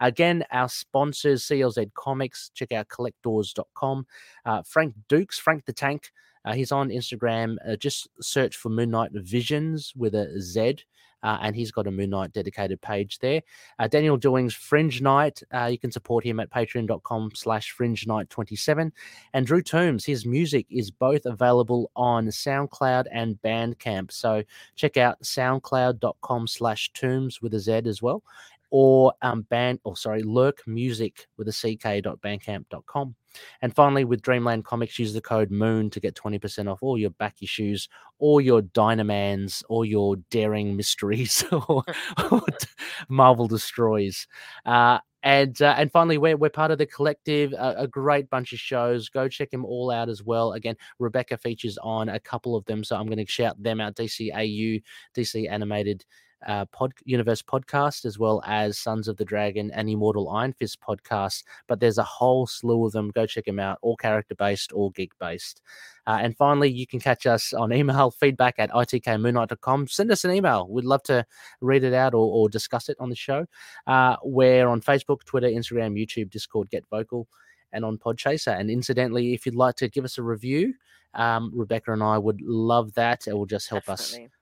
Again, our sponsors, CLZ Comics, check out collectors.com. Uh, Frank Dukes, Frank the Tank, uh, he's on Instagram. Uh, just search for Moon Knight Visions with a Z. Uh, and he's got a Moon Knight dedicated page there. Uh, Daniel Doing's Fringe Night. Uh, you can support him at patreon.com slash fringe night 27. And Drew Toombs, his music is both available on SoundCloud and Bandcamp. So check out soundcloud.com slash tombs with a Z as well. Or um band or sorry, lurk music with a ck.bandcamp.com. And finally, with Dreamland Comics, use the code MOON to get 20% off all your back issues, all your Dynamans, all your Daring Mysteries, or, or Marvel Destroys. Uh, and uh, and finally, we're, we're part of the collective, a, a great bunch of shows. Go check them all out as well. Again, Rebecca features on a couple of them, so I'm going to shout them out DCAU, DC Animated uh, pod, Universe podcast, as well as Sons of the Dragon and Immortal Iron Fist podcast. But there's a whole slew of them. Go check them out, all character based, all geek based. Uh, and finally, you can catch us on email feedback at itkmoonnight.com. Send us an email. We'd love to read it out or, or discuss it on the show. Uh, we're on Facebook, Twitter, Instagram, YouTube, Discord, Get Vocal, and on Podchaser. And incidentally, if you'd like to give us a review, um, Rebecca and I would love that. It will just help us Definitely.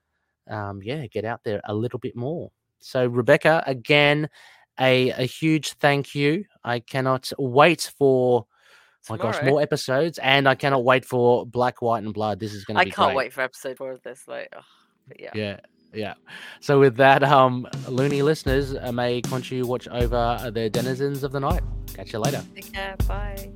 Um, yeah, get out there a little bit more. So, Rebecca, again, a, a huge thank you. I cannot wait for, my gosh, more episodes, and I cannot wait for Black, White, and Blood. This is going to I be can't great. wait for episode four of this. Like, yeah. Yeah, yeah. So, with that, um, loony listeners, uh, may Khonshu watch over uh, the denizens of the night. Catch you later. Take care. Bye.